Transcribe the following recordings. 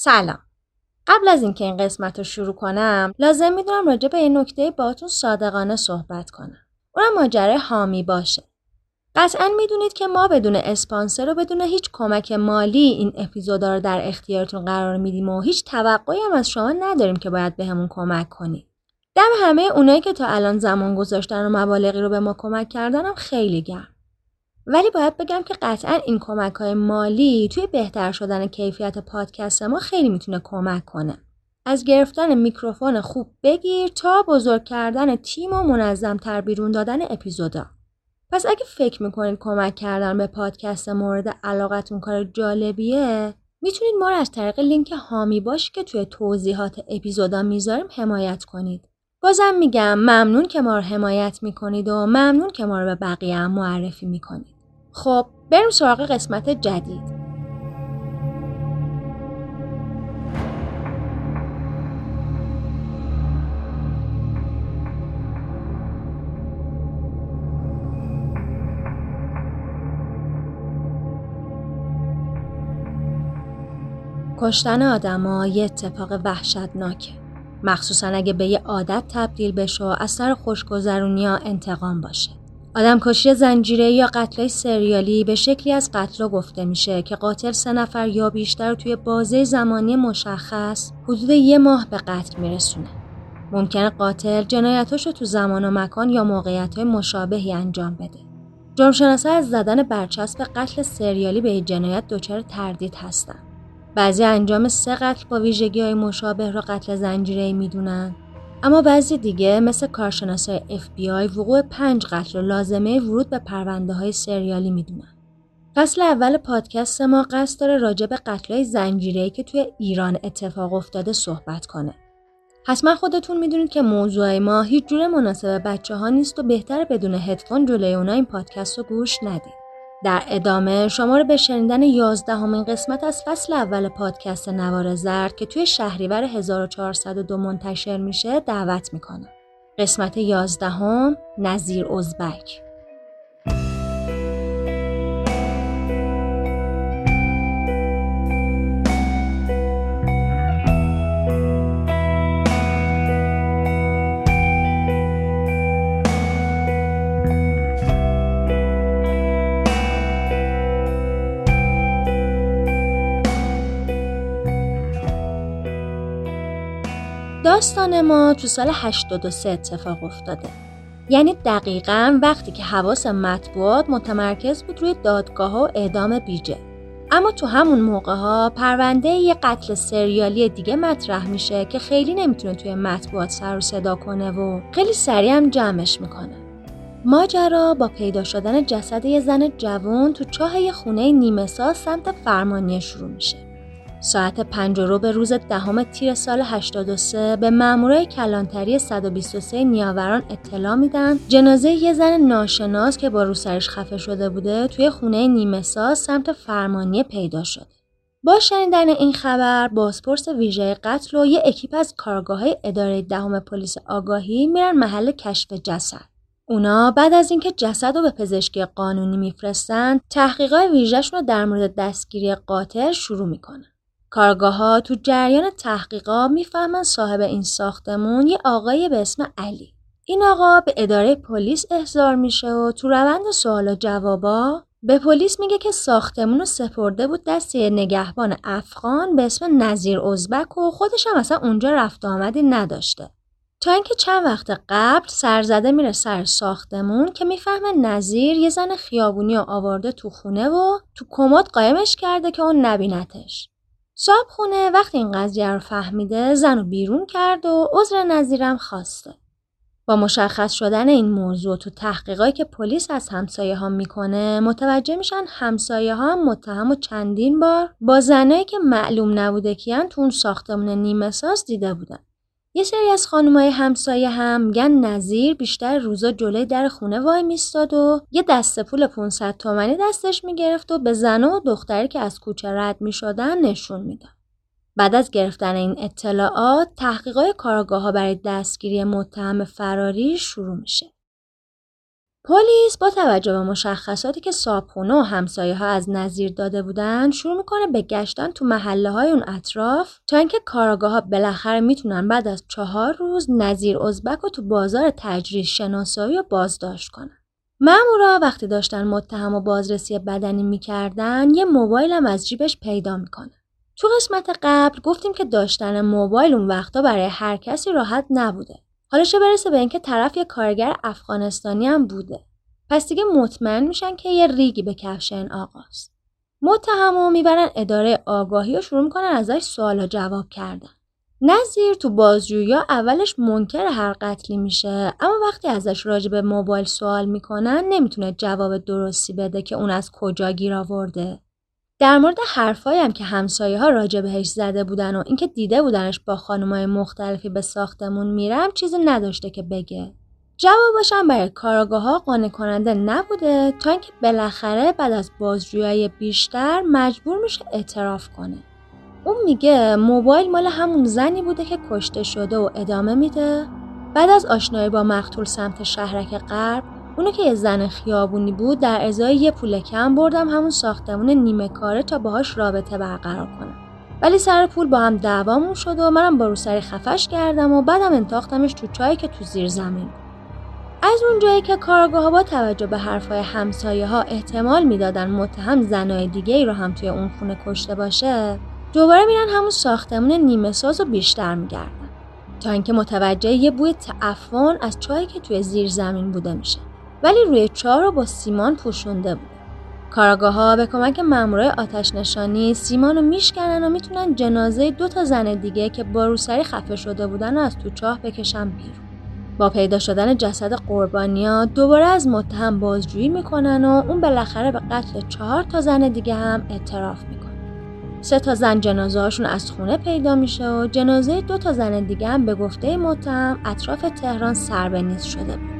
سلام. قبل از اینکه این قسمت رو شروع کنم لازم می‌دونم راجع به این نکته باهاتون صادقانه صحبت کنم. اونم ماجرای حامی باشه. قطعا می‌دونید که ما بدون اسپانسر و بدون هیچ کمک مالی این اپیزودا رو در اختیارتون قرار میدیم و هیچ توقعی هم از شما نداریم که باید بهمون به کمک کنید دم همه اونایی که تا الان زمان گذاشتن و مبالغی رو به ما کمک کردن خیلی گرم. ولی باید بگم که قطعا این کمک های مالی توی بهتر شدن کیفیت پادکست ما خیلی می‌تونه کمک کنه. از گرفتن میکروفون خوب بگیر تا بزرگ کردن تیم و منظم تر بیرون دادن اپیزودا. پس اگه فکر می‌کنید کمک کردن به پادکست مورد علاقتون کار جالبیه می‌تونید ما رو از طریق لینک هامی باش که توی توضیحات اپیزودا می‌ذاریم حمایت کنید. بازم میگم ممنون که ما رو حمایت می‌کنید و ممنون که ما رو به بقیه معرفی می‌کنید. خب بریم سراغ قسمت جدید. کشتن آدما یه اتفاق وحشتناکه. مخصوصا اگه به یه عادت تبدیل بشه و اثر خوشگذرونی یا انتقام باشه. آدمکشی زنجیره یا قتل سریالی به شکلی از قتل گفته میشه که قاتل سه نفر یا بیشتر توی بازه زمانی مشخص حدود یه ماه به قتل میرسونه. ممکنه قاتل جنایتاش رو تو زمان و مکان یا موقعیت مشابهی انجام بده. جرمشناسا از زدن برچسب قتل سریالی به جنایت دچار تردید هستن. بعضی انجام سه قتل با ویژگی های مشابه را قتل زنجیره می‌دونن اما بعضی دیگه مثل کارشناسای FBI وقوع پنج قتل و لازمه ورود به پرونده های سریالی می‌دونن. فصل اول پادکست ما قصد داره راجع به قتلای زنجیره‌ای که توی ایران اتفاق افتاده صحبت کنه. حتما خودتون می‌دونید که موضوع ما هیچ جور مناسب بچه ها نیست و بهتر بدون هدفون جلوی اونا این پادکست رو گوش ندید. در ادامه شما رو به شنیدن یازدهمین قسمت از فصل اول پادکست نوار زرد که توی شهریور 1402 منتشر میشه دعوت می‌کنم. قسمت یازدهم نظیر ازبک داستان ما تو سال 83 اتفاق افتاده. یعنی دقیقا وقتی که حواس مطبوعات متمرکز بود روی دادگاه و اعدام بیجه. اما تو همون موقع ها پرونده یه قتل سریالی دیگه مطرح میشه که خیلی نمی‌تونه توی مطبوعات سر و صدا کنه و خیلی سریع هم جمعش می‌کنه. ماجرا با پیدا شدن جسد یه زن جوان تو چاه یه خونه نیمه سمت فرمانیه شروع میشه. ساعت پنج رو به روز دهم تیر سال 83 به مامورای کلانتری 123 نیاوران اطلاع میدن جنازه یه زن ناشناس که با روسرش خفه شده بوده توی خونه نیمه سمت فرمانی پیدا شده. با شنیدن این خبر بازپرس ویژه قتل و یه اکیپ از کارگاه های اداره دهم پلیس آگاهی میرن محل کشف جسد. اونا بعد از اینکه جسد رو به پزشکی قانونی میفرستن تحقیقات ویژهشون رو در مورد دستگیری قاتل شروع می‌کنن. کارگاه ها تو جریان تحقیقات می‌فهمن صاحب این ساختمون یه آقای به اسم علی. این آقا به اداره پلیس احضار میشه و تو روند سوال و جوابا به پلیس میگه که ساختمون رو سپرده بود دست نگهبان افغان به اسم نظیر ازبک و خودش هم اصلا اونجا رفت آمدی نداشته. تا اینکه چند وقت قبل سرزده میره سر ساختمون که می‌فهمه نظیر یه زن خیابونی رو آورده تو خونه و تو کمد قایمش کرده که اون نبینتش. صاحب خونه وقتی این قضیه رو فهمیده زن رو بیرون کرد و عذر نظیرم خواسته. با مشخص شدن این موضوع تو تحقیقاتی که پلیس از همسایه ها می‌کنه متوجه میشن همسایه ها هم متهم و چندین بار با زنایی که معلوم نبوده کیان تو اون ساختمون نیمه ساز دیده بودن. یه سری از خانمای همسایه هم میگن نظیر بیشتر روزا جلوی در خونه وای میستاد و یه دسته پول 500 تومنی دستش می‌گرفت و به زن و دختری که از کوچه رد می‌شدن نشون می‌داد. بعد از گرفتن این اطلاعات تحقیقات کارگاه ها برای دستگیری متهم فراری شروع میشه. پلیس با توجه به مشخصاتی که صابخونه و همسایه ها از نظیر داده بودن شروع می‌کنه به گشتن تو محله های اون اطراف تا اینکه کارگاه ها بالاخره می‌تونن بعد از چهار روز نظیر ازبک رو تو بازار تجریش شناسایی و بازداشت کنن. مامورا وقتی داشتن متهم و بازرسی بدنی می‌کردن یه موبایل هم از جیبش پیدا می‌کنه. تو قسمت قبل گفتیم که داشتن موبایل اون وقتا برای هر کسی راحت نبوده. حالا چه برسه به اینکه طرف یه کارگر افغانستانی هم بوده. پس دیگه مطمئن میشن که یه ریگی به کفش این آقاست. متهمو می‌برن اداره آگاهی و شروع می‌کنن ازش سوال و جواب کردن. نظیر تو بازجویی اولش منکر هر قتلی میشه اما وقتی ازش راجع به موبایل سوال می‌کنن نمی‌تونه جواب درستی بده که اون از کجا گیر آورده. در مورد حرفایی هم که همسایه ها راجع بهش زده بودن و اینکه دیده بودنش با خانمای مختلفی به ساختمون میرم چیزی نداشته که بگه. جوابش هم برای کاراگاه ها قانع کننده نبوده تا اینکه بالاخره بعد از بازجویی بیشتر مجبور میشه اعتراف کنه. اون میگه موبایل مال همون زنی بوده که کشته شده و ادامه میده بعد از آشنایی با مقتول سمت شهرک غرب اونو که یه زن خیابونی بود در ازای یه پول کم بردم همون ساختمون نیمه کاره تا باهاش رابطه برقرار کنم. ولی سر پول با هم دعوامون شد و منم با روسری خفش کردم و بعدم انتاختمش تو چایی که تو زیر زمین از اونجایی که کارگاه با توجه به حرفای همسایه ها احتمال می‌دادن متهم زنای دیگه ای رو هم توی اون خونه کشته باشه دوباره میرن همون ساختمون نیمه ساز و بیشتر میگردن. تا اینکه متوجه یه بوی تعفن از چایی که توی زیر زمین بوده میشه. ولی روی چاه رو با سیمان پوشونده بود. کاراگاه ها به کمک مامورای آتش نشانی سیمان رو میشکنن و می‌تونن جنازه دو تا زن دیگه که با روسری خفه شده بودن و از تو چاه بکشن بیرون. با پیدا شدن جسد قربانیا دوباره از متهم بازجویی می‌کنن و اون بالاخره به قتل چهار تا زن دیگه هم اعتراف می‌کنه. سه تا زن جنازه هاشون از خونه پیدا میشه و جنازه دو تا زن دیگه هم به گفته متهم اطراف تهران سربنیز شده بود.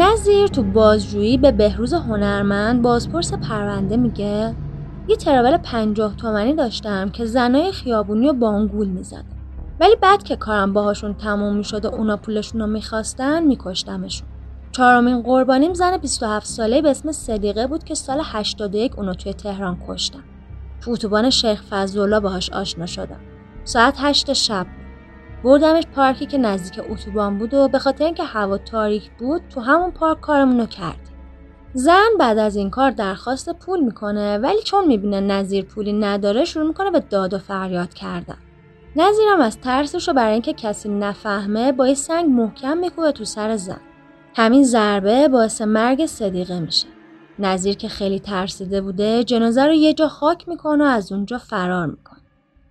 نظیر تو بازجویی به بهروز هنرمند بازپرس پرونده میگه؟ یه تراول پنجاه تومنی داشتم که زنای خیابونی و بانگول می‌زدم ولی بعد که کارم باهاشون تموم می‌شد و اونا پولشون رو می‌خواستن میکشتمشون. چهارمین قربانیم زن 27 ساله به اسم صدیقه بود که سال 81 اونو توی تهران کشتم. تو اتوبان شیخ فضلالله باهاش آشنا شدم. ساعت هشت شب. بردمش پارکی که نزدیک اتوبان بود و به خاطر اینکه هوا تاریک بود تو همون پارک کارمون رو کردیم زن بعد از این کار درخواست پول می‌کنه ولی چون می‌بینه نظیر پولی نداره شروع می‌کنه به داد و فریاد کردن. نظیرم از ترسش رو برای اینکه کسی نفهمه با یه سنگ محکم میکوبه تو سر زن. همین ضربه باعث مرگ صدیقه میشه. نظیر که خیلی ترسیده بوده جنازه رو یه جا خاک می‌کنه و از اونجا فرار می‌کنه.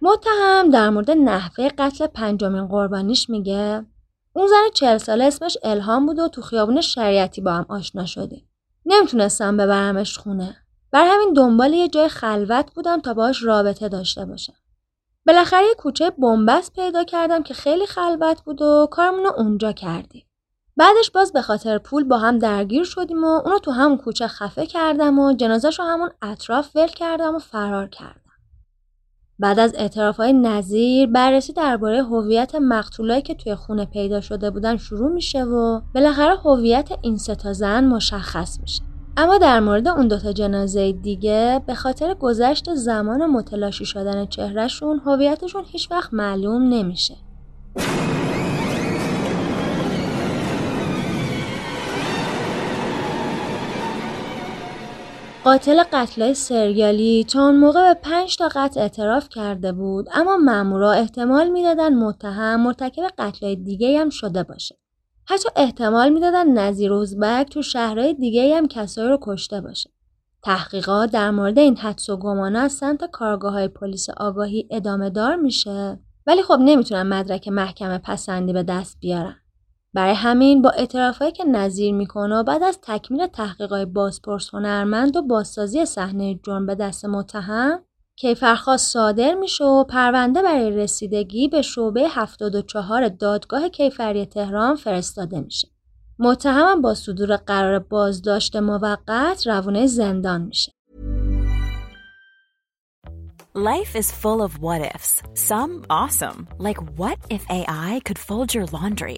متهم در مورد نحوه قتل پنجمین قربانیش میگه اون زن چهل ساله اسمش الهام بود و تو خیابون شریعتی با هم آشنا شدیم. نمی‌تونستم ببرمش خونه. بر همین دنبال یه جای خلوت بودم تا باش رابطه داشته باشم. بالاخره یه کوچه بنبست پیدا کردم که خیلی خلوت بود و کارمون رو اونجا کردیم. بعدش باز به خاطر پول با هم درگیر شدیم و اونو تو همون کوچه خفه کردم و جنازش رو همون اطراف ول کردم و فرار کردم. بعد از های نظیر بررسی درباره هویت مقتولایی که توی خونه پیدا شده بودن شروع میشه و بالاخره هویت این سه تا زن مشخص میشه. اما در مورد اون دوتا جنازه دیگه به خاطر گذشت زمان متلاشی شدن چهرهشون هویتشون هیچ وقت معلوم نمیشه. قاتل قتلای سریالی تا اون موقع به پنج تا قتل اعتراف کرده بود اما مامورا احتمال می‌دادن متهم مرتکب قتلای دیگه هم شده باشه. حتی احتمال می‌دادن نظیر روزبک تو شهرهای دیگه هم کسایی رو کشته باشه. تحقیقات در مورد این حدس و گمانه از سمت کارگاه های پلیس آگاهی ادامه دار میشه ولی خب نمی‌تونن مدرک محکمه پسندی به دست بیارن. برای همین با اعترافایی که نظیر می‌کنه بعد از تکمیل تحقیقات بازپرس هنرمند و بازسازی صحنه جرم به دست متهم کیفرخواست صادر میشه و پرونده برای رسیدگی به شعبه 74 دادگاه کیفری تهران فرستاده میشه. متهم با صدور قرار بازداشت موقت روونه زندان میشه. Life is full of what ifs. Some awesome, like what if AI could fold your laundry?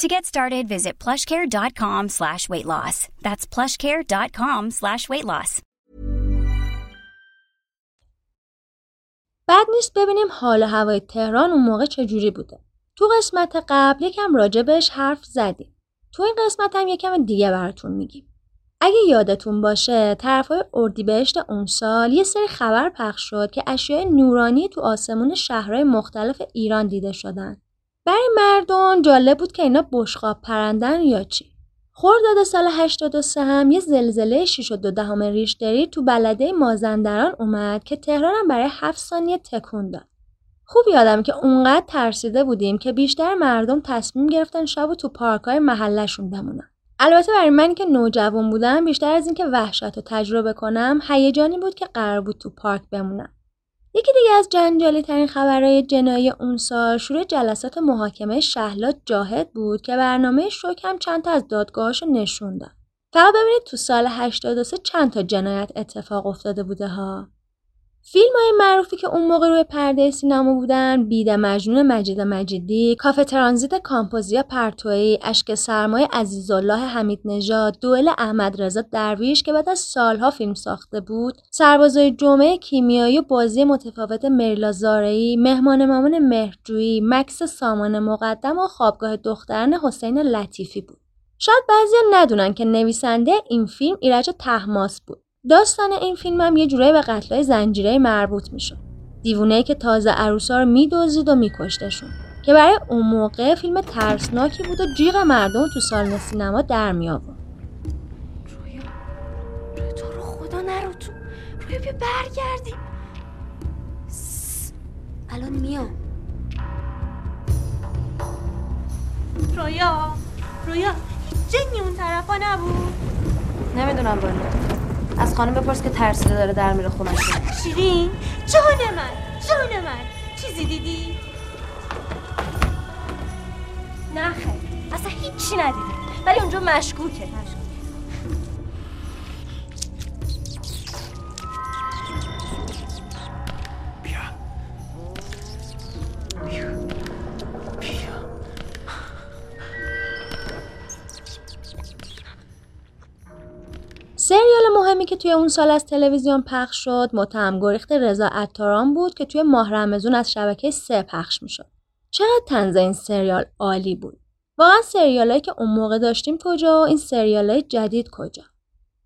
To get started, visit plushcare.com slash weight loss. That's plushcare.com slash weight loss. بعد نیست ببینیم حال هوای تهران اون موقع چجوری بوده. تو قسمت قبل یکم راجبش حرف زدیم. تو این قسمت هم یکم دیگه براتون میگیم. اگه یادتون باشه طرفای اردیبهشت اون سال یه سری خبر پخش شد که اشیاء نورانی تو آسمون شهرهای مختلف ایران دیده شدن. برای مردم جالب بود که اینا بشقاب پرندن یا چی خرداد سال 83 هم یه زلزله 6 و دو دهم ریشتری تو بلده مازندران اومد که تهران هم برای 7 ثانیه تکون داد. خوب یادم که اونقدر ترسیده بودیم که بیشتر مردم تصمیم گرفتن شب و تو پارکای محلشون بمونن. البته برای من که نوجوان بودم بیشتر از اینکه وحشت رو تجربه کنم هیجانی بود که قرار بود تو پارک بمونم. یکی دیگه از جنجالی ترین خبرهای جنایی اون سال شروع جلسات محاکمه شهلا جاهد بود که برنامه شوک هم چند تا از دادگاهاشو نشون داد. فقط ببینید تو سال 83 چند تا جنایت اتفاق افتاده بوده ها. فیلم های معروفی که اون موقع روی پرده سینما بودن بیده مجنون مجید مجیدی کافه ترانزیت کامپوزیا پرتوی اشک سرمای عزیزالله حمید نژاد دوئل احمد رضا درویش که بعد از سالها فیلم ساخته بود سربازای جمعه کیمیایی و بازی متفاوت مریلا زارعی مهمان مامان مهرجویی مکس سامان مقدم و خوابگاه دختران حسین لطیفی بود. شاید بعضی ندونن که نویسنده این فیلم ایرج تحماس بود. داستان این فیلم هم یه جورایی به قتلای زنجیره مربوط می‌شد. دیوونه که تازه عروسا رو میدوزید و میکشتشون. که برای اون موقع فیلم ترسناکی بود و جیغ مردم تو سالن سینما در می آورد رویا رویا تو رو خدا نرو تو. رویا بیا برگردیم. الان میام. رویا رویا هیچ جنی اون طرفا نبود؟ نمی‌دونم بالا از خانم بپرس که ترسیده داره در میره خونه. شیرین؟ جان من جان من. چیزی دیدی؟ نه خیر. اصلا هیچی ندیدی ولی اونجا مشکوکه. که توی اون سال از تلویزیون پخش شد متهم گریخت رضا عطاران بود که توی ماه رمزون از شبکه سه پخش می‌شد. چقدر تنز این سریال عالی بود. واقعا سریالایی که اون موقع داشتیم کجا و این سریالای جدید کجا.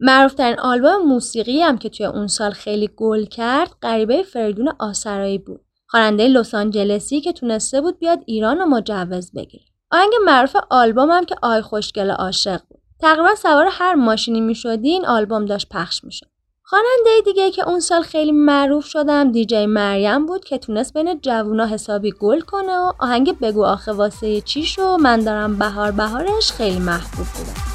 معروفترین آلبوم موسیقی هم که توی اون سال خیلی گل کرد غریبه فریدون آسرایی بود. خواننده لس آنجلسی که تونسته بود بیاد ایران و مجوز بگیره. آهنگ معروف آلبوم هم که آی خوشگل عاشق تقریبا سوار هر ماشینی می‌شدی این آلبوم داشت پخش می‌شد. خواننده دیگه که اون سال خیلی معروف شدم دیجی مریم بود که تونست بین جوونا حسابی گل کنه و آهنگ بگو آخه واسه چی شو من دارم بهار بهارش خیلی محبوب بوده.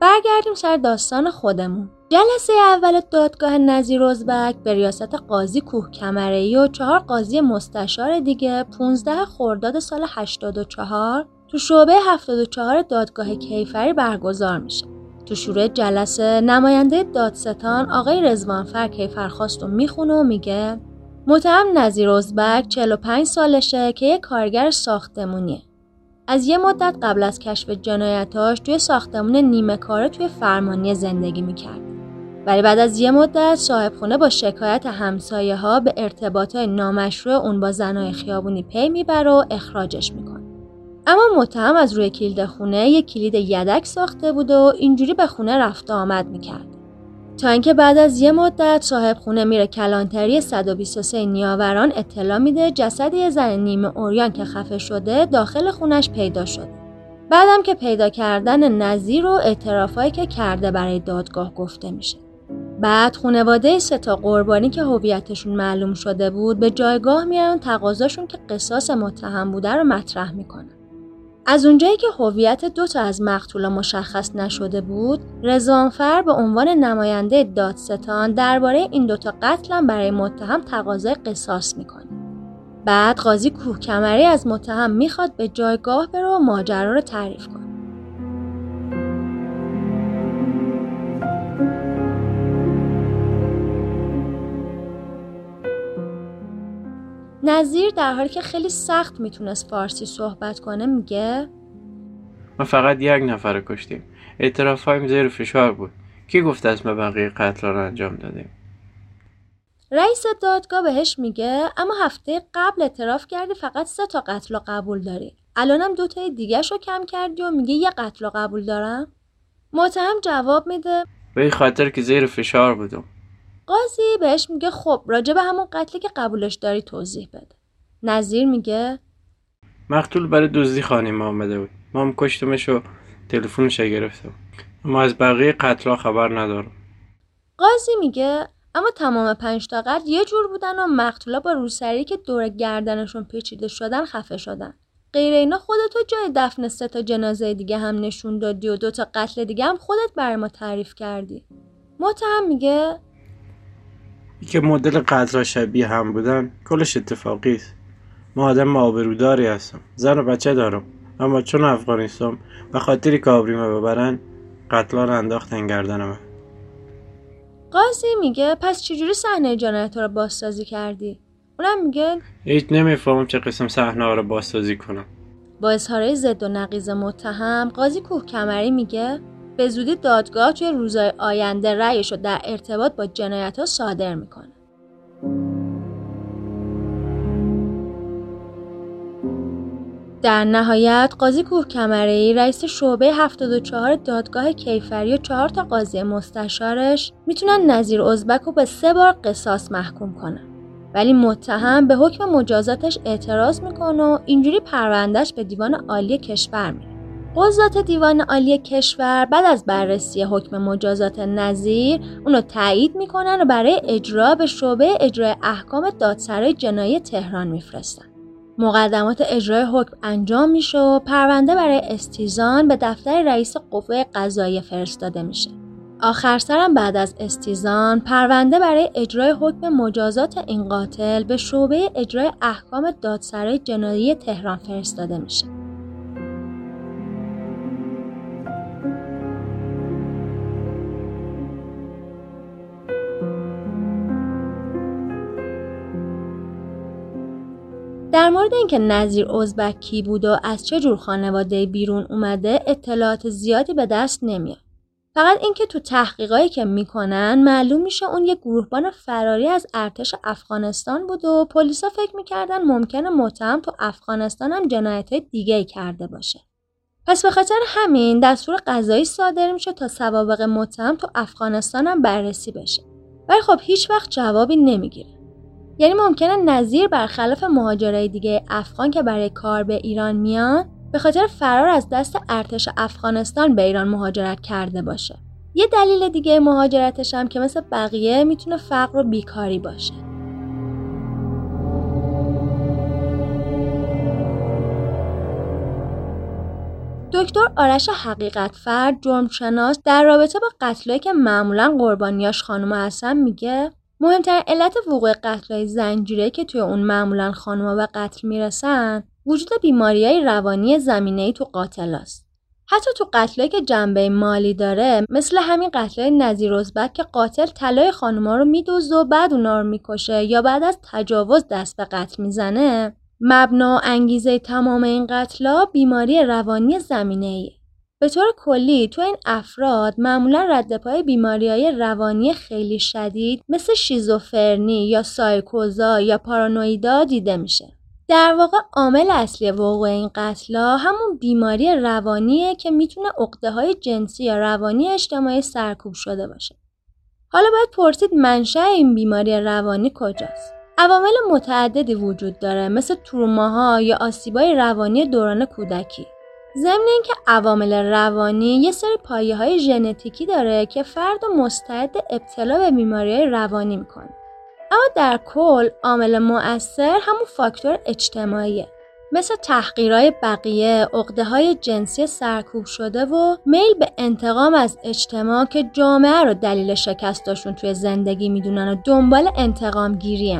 برگردیم سر داستان خودمون جلسه اول دادگاه نظیر ازبک به ریاست قاضی کوه کمره و چهار قاضی مستشار دیگه 15 خرداد سال 84 تو شعبه 74 دادگاه کیفری برگزار میشه. تو شروع جلسه نماینده دادستان آقای رزوانفر کیفرخواست رو می‌خونه و میگه متهم نظیر ازبک 45 سالشه که یه کارگر ساختمونیه. از یه مدت قبل از کشف جنایتاش توی ساختمون نیمه کاره توی فرمانی زندگی می‌کرد. ولی بعد از یه مدت صاحب خونه با شکایت همسایه ها به ارتباط نامشروع اون با زنای خیابونی پی می‌بره و اخراجش می‌کنه. اما متهم از روی کلید خونه یه کلید یدک ساخته بود و اینجوری به خونه رفت آمد می‌کرد. تا اینکه بعد از یه مدت صاحب خونه میره کلانتری 123 نیاوران اطلاع میده جسد یه زن نیمه اوریان که خفه شده داخل خونش پیدا شده. بعدم که پیدا کردن نظیر و اعترافایی که کرده برای دادگاه گفته میشه. بعد خانواده سه تا قربانی که هویتشون معلوم شده بود به جایگاه میان تقاضاشون که قصاص متهم بوده رو مطرح می‌کنن. از اونجایی که هویت دو تا از مقتولا مشخص نشده بود، رضوانفر به عنوان نماینده دادستان درباره این دوتا قتل برای متهم تقاضای قصاص می‌کنه. بعد قاضی کوه کمری از متهم می‌خواد به جایگاه بره و ماجرا رو تعریف کنه. نظیر در حالی که خیلی سخت می‌تونست فارسی صحبت کنه میگه ما فقط یک نفر کشتیم. اعتراف هایم زیر فشار بود. کی گفت اسم بقیه قتل رو انجام دادیم؟ رئیس دادگاه بهش میگه اما هفته قبل اعتراف کردی فقط سه تا قتل رو قبول داری. الانم دو تای دیگه رو کم کردی و میگه یه قتل رو قبول دارم؟ متهم جواب میده. به این خاطر که زیر فشار بودم. قاضی بهش میگه خب راجع به همون قتلی که قبولش داری توضیح بده. نظیر میگه؟ مقتول برای دزدی خانه ما آمده بود. ما هم کشتمش و تلفنش گرفتم. اما از بقیه قتلا خبر ندارم. قاضی میگه اما تمام پنج تا قتل یه جور بودن و مقتولا با روسری که دور گردنشون پیچیده شدن خفه شدن. غیر اینا خودتو جای دفن سه تا جنازه دیگه هم نشون دادی و دو تا قتل دیگه هم خودت برای ما تعریف کردی. متهم میگه که مدل قطرا شبیه هم بودن کلش اتفاقی است. ما آدم آبروداری هستم. زن و بچه دارم. اما چون افغانستان به خاطری که آبریمه ببرن قتلا رو انداختن گردنمه قاضی میگه پس چجوری صحنه جنایت رو بازسازی کردی؟ اونم میگه هیچ نمی‌فهمم چه قسم صحنه رو بازسازی کنم. با اظهارهای ضد و نقیز متهم قاضی کوه کمری میگه به زودی دادگاه توی روزهای آینده رأیش رو در ارتباط با جنایت ها صادر می‌کنه. در نهایت قاضی کوه کمری رئیس شعبه 74 دادگاه کیفری و چهار تا قاضی مستشارش می‌تونن نظیر ازبک رو به سه بار قصاص محکوم کنن. ولی متهم به حکم مجازاتش اعتراض می‌کنه و اینجوری پروندهش به دیوان عالی کشور میره. قضات دیوان عالی کشور بعد از بررسی حکم مجازات نظیر اونو تایید می‌کنن و برای اجرا به شعبه اجرای احکام دادسرای جنایی تهران میفرستن. مقدمات اجرای حکم انجام میشه و پرونده برای استیزان به دفتر رئیس قوه قضایی فرستاده میشه. آخر سرم بعد از استیزان پرونده برای اجرای حکم مجازات این قاتل به شعبه اجرای احکام دادسرای جنایی تهران فرستاده میشه. در مورد اینکه نظیر ازبک کی بود و از چه جور خانواده بیرون اومده اطلاعات زیادی به دست نمیاد. فقط اینکه تو تحقیقایی که می‌کنن معلوم میشه اون یه گروهبان فراری از ارتش افغانستان بود و پلیسا فکر می‌کردن ممکنه متهم تو افغانستان هم جنایت دیگه کرده باشه. پس به خاطر همین دستور قضایی صادر میشه تا سوابق متهم تو افغانستان هم بررسی بشه. ولی خب هیچ وقت جوابی نمی‌گیره. یعنی ممکنه نظیر برخلاف مهاجرای دیگه افغان که برای کار به ایران میان به خاطر فرار از دست ارتش افغانستان به ایران مهاجرت کرده باشه. یه دلیل دیگه مهاجرتش هم که مثل بقیه می‌تونه فقر و بیکاری باشه. دکتر آرش حقیقت فرد جرمشناس در رابطه با قتلایی که معمولا قربانیاش خانم هستن میگه مهمترین علت وقوع قتلای زنجیره که توی اون معمولا خانوما به قتل می‌رسن وجود بیماریهای روانی زمینه تو قاتل است. حتی تو قتلایی که جنبه مالی داره مثل همین قتلای نظیر ازبک که قاتل طلای خانوما رو میدوزه و بعد اونا رو می‌کشه یا بعد از تجاوز دست به قتل می‌زنه مبنا و انگیزه تمام این قتلا بیماری روانی زمینه ایه. به طور کلی تو این افراد معمولا رد پای بیماری های روانی خیلی شدید مثل شیزوفرنی یا سایکوزا یا پارانویدا دیده میشه. در واقع عامل اصلی وقوع این قتلا همون بیماری روانیه که می‌تونه عقده های جنسی یا روانی اجتماعی سرکوب شده باشه. حالا باید پرسید منشأ این بیماری روانی کجاست؟ عوامل متعددی وجود داره مثل تروماها یا آسیبای روانی دوران کودکی. ضمن اینکه عوامل روانی یه سری پایه های ژنتیکی داره که فرد مستعد ابتلا به بیماری روانی می‌کنه. اما در کل عامل مؤثر همون فاکتور اجتماعیه مثل تحقیرهای بقیه، عقده های جنسی سرکوب شده و میل به انتقام از اجتماع که جامعه رو دلیل شکستاشون توی زندگی می‌دونن و دنبال انتقام گیری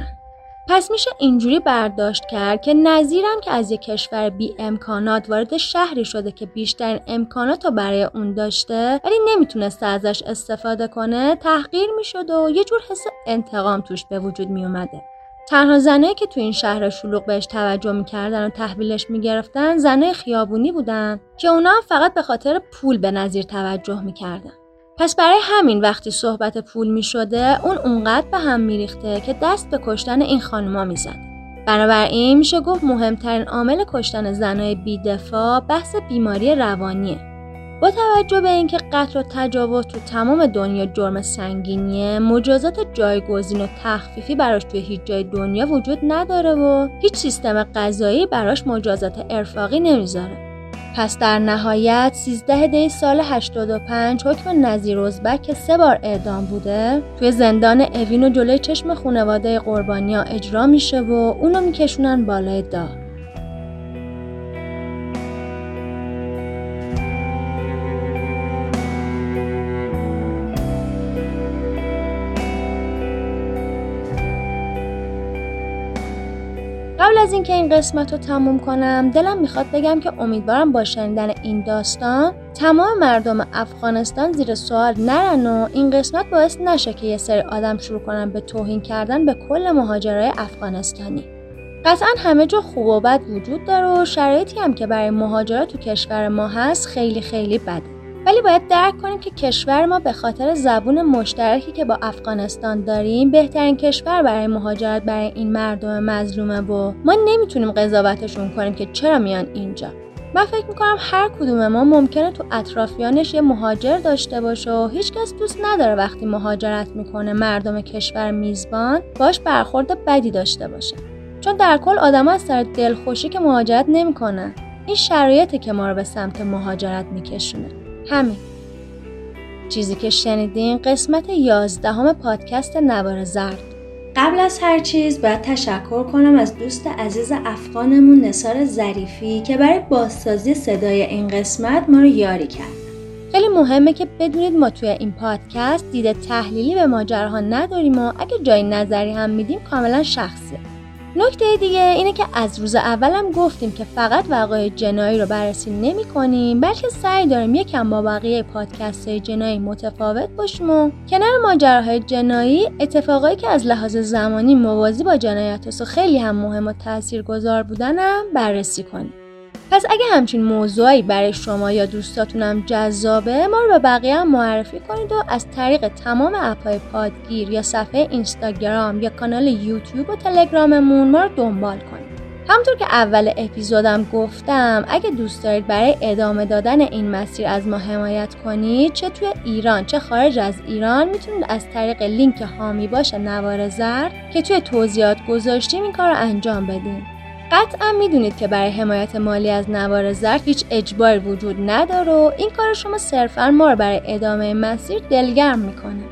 پس میشه اینجوری برداشت کرد که نظیرم که از یک کشور بی امکانات وارد شهری شده که بیشترین امکانات رو برای اون داشته ولی نمی‌تونسته ازش استفاده کنه تحقیر می‌شد و یه جور حس انتقام توش به وجود میومده. تنها زنایی که تو این شهر شلوغ بهش توجه می‌کردن و تحویلش می‌گرفتن زنای خیابونی بودن که اونا فقط به خاطر پول به نظیر توجه می‌کردن. پس برای همین وقتی صحبت پول می شده اون اونقدر به هم میریخته که دست به کشتن این خانوما می‌زد. بنابراین میشه گفت مهمترین عامل کشتن زنای بیدفاع بحث بیماری روانیه. با توجه به اینکه قتل و تجاوز تو تمام دنیا جرم سنگینیه مجازات جایگزین و تخفیفی براش توی هیچ جای دنیا وجود نداره و هیچ سیستم قضایی براش مجازات ارفاقی نمی‌ذاره پس در نهایت 13 دی سال 85 حکم نظیر ازبک که سه بار اعدام بوده. توی زندان اوین و جلوی چشم خانواده قربانیا اجرا میشه و اونو میکشونن بالای دار. از اینکه این قسمت رو تموم کنم دلم می‌خواد بگم که امیدوارم با شنیدن این داستان تمام مردم افغانستان زیر سوال نرن و این قسمت باعث نشه که یه سری آدم شروع کنن به توهین کردن به کل مهاجرای افغانستانی. قطعا همه جا خوب و بد وجود داره و شرایطی هم که برای مهاجرات تو کشور ما هست خیلی خیلی بده. ولی باید درک کنیم که کشور ما به خاطر زبون مشترکی که با افغانستان داریم بهترین کشور برای مهاجرت برای این مردم مظلومه و ما نمی‌تونیم قضاوتشون کنیم که چرا میان اینجا. من فکر می‌کنم هر کدوم ما ممکنه تو اطرافیانش یه مهاجر داشته باشه و هیچکس دوست نداره وقتی مهاجرت می‌کنه مردم کشور میزبان باش برخورد بدی داشته باشه. چون در کل آدم از سر دلخوشی که مهاجرت نمی‌کنه این شرایطی که ما رو به سمت مهاجرت میکشونه. همین. چیزی که شنیدین قسمت یازدهم پادکست نوار زرد. قبل از هر چیز باید تشکر کنم از دوست عزیز افغانمون نصار ظریفی که برای بازسازی صدای این قسمت ما رو یاری کرد. خیلی مهمه که بدونید ما توی این پادکست دیده تحلیلی به ماجراها نداریم و اگه جای نظری هم میدیم کاملا شخصیه. نکته دیگه اینه که از روز اولم گفتیم که فقط وقایع جنایی رو بررسی نمی کنیم بلکه سعی داریم یکم با بقیه پادکست های جنایی متفاوت باشیم و کنار ماجراهای جنایی اتفاقایی که از لحاظ زمانی موازی با جنایت و خیلی هم مهم و تاثیرگذار بودنم بررسی کنیم. پس اگه همچین موضوعی برای شما یا دوستاتونم جذابه ما رو به بقیه هم معرفی کنید و از طریق تمام اپهای پادگیر یا صفحه اینستاگرام یا کانال یوتیوب و تلگراممون ما رو دنبال کنید. همطور که اول اپیزودم گفتم اگه دوست دارید برای ادامه دادن این مسیر از ما حمایت کنید چه توی ایران چه خارج از ایران می‌تونید از طریق لینک هامی باشه نوار زرد که توی توضیحات گذاشتیم این کار رو انجام بدین. قطعا می‌دونید که برای حمایت مالی از نوار ظرف هیچ اجباری وجود نداره و این کار شما صرفا ما رو برای ادامه مسیر دلگرم می‌کنه.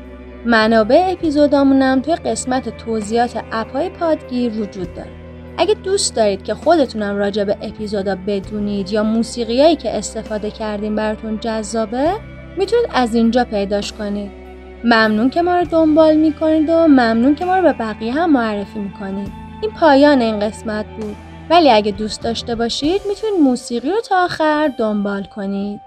منابع اپیزودامونم توی قسمت توضیحات اپهای پادگیر وجود داره. اگه دوست دارید که خودتونم راجع به اپیزودا بدونید یا موسیقیایی که استفاده کردیم براتون جذابه می‌تونید از اینجا پیداش کنید. ممنون که ما رو دنبال می‌کنید و ممنون که ما رو به بقیه هم معرفی می‌کنید. این پایان این قسمت بود. ولی اگه دوست داشته باشید می‌تونید موسیقی رو تا آخر دنبال کنید.